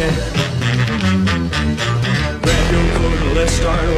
Okay. Grab your let's start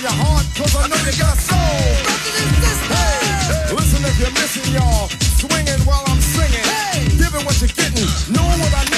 your heart, cause I know you got soul. Hey, listen if you're missing, y'all. Swinging while I'm singing. Hey. Giving what you're getting. Knowing what I need.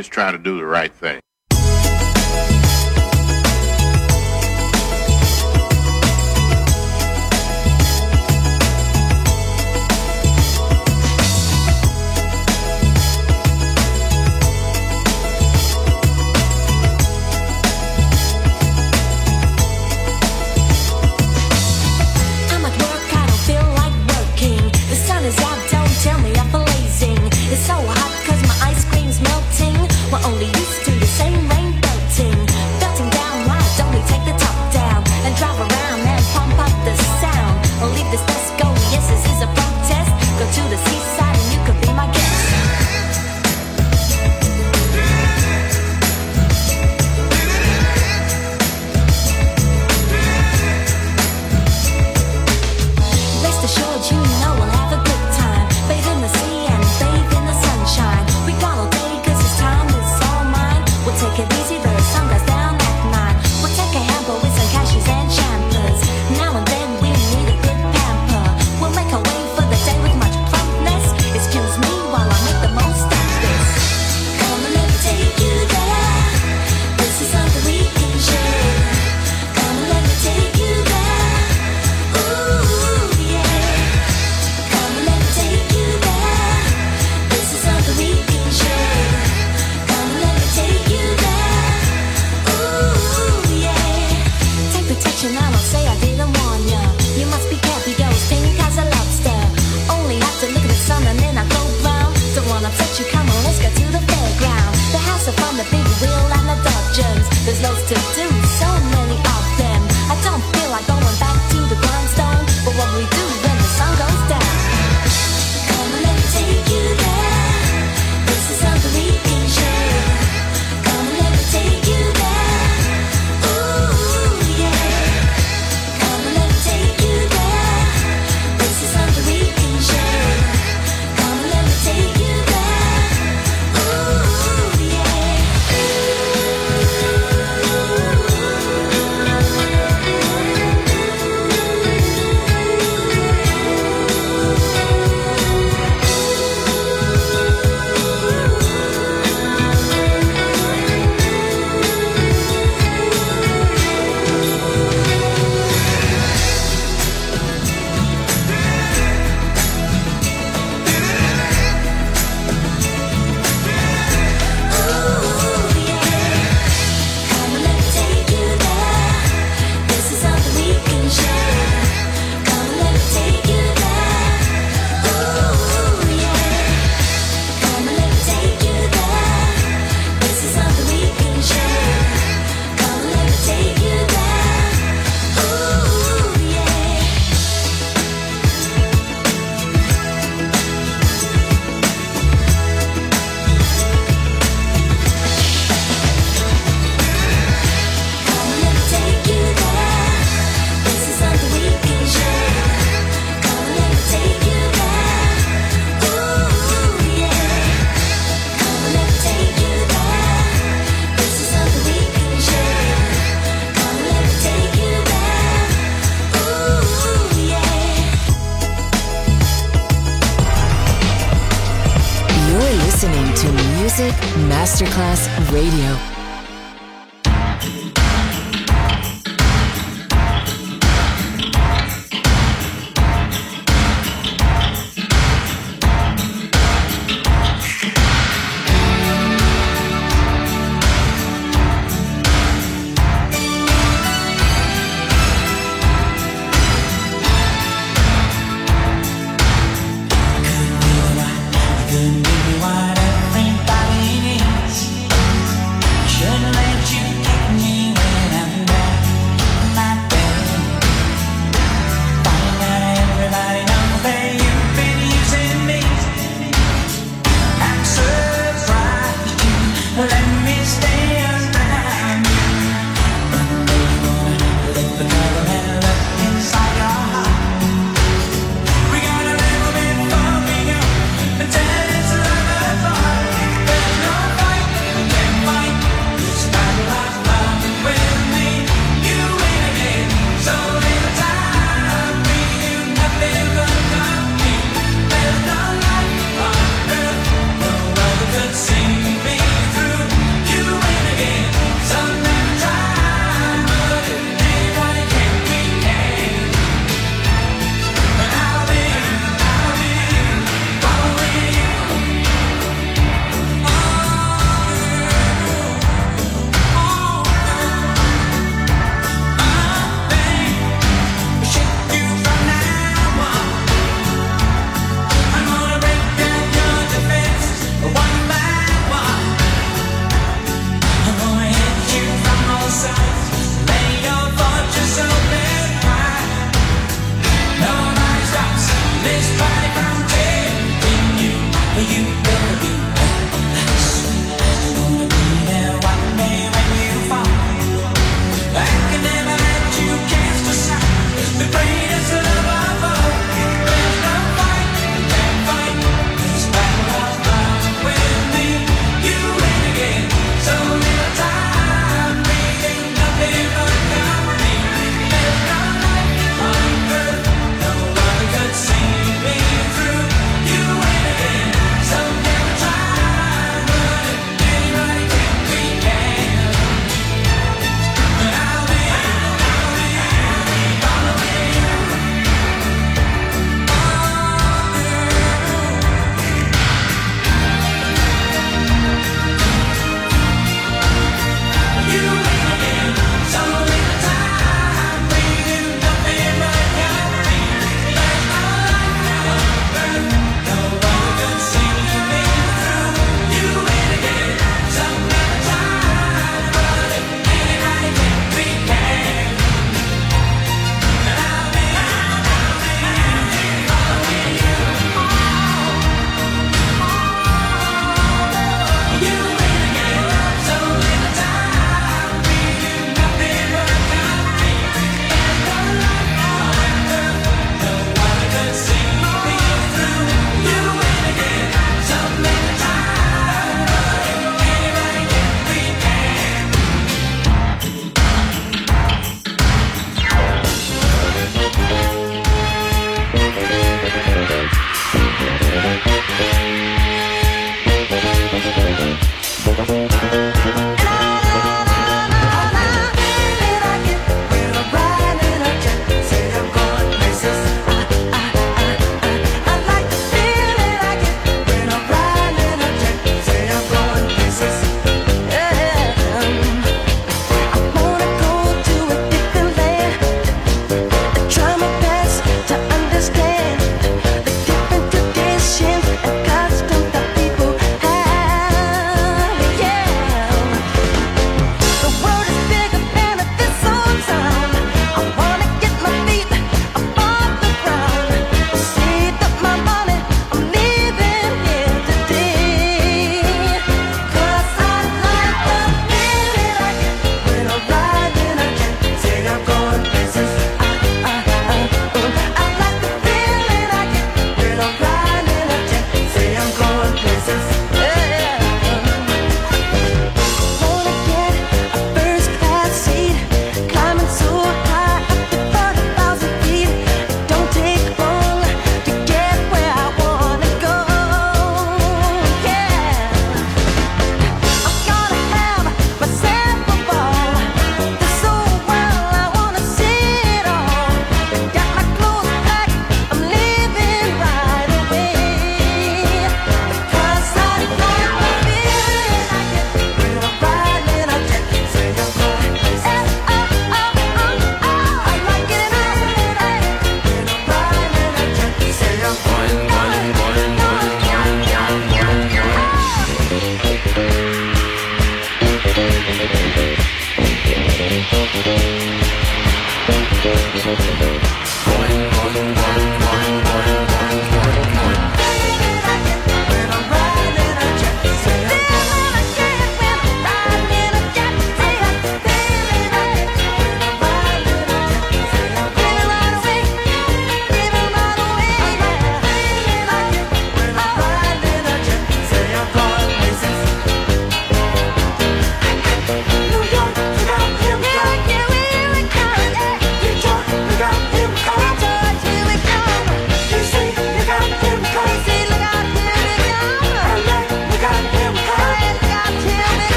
always trying to do the right thing.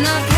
Not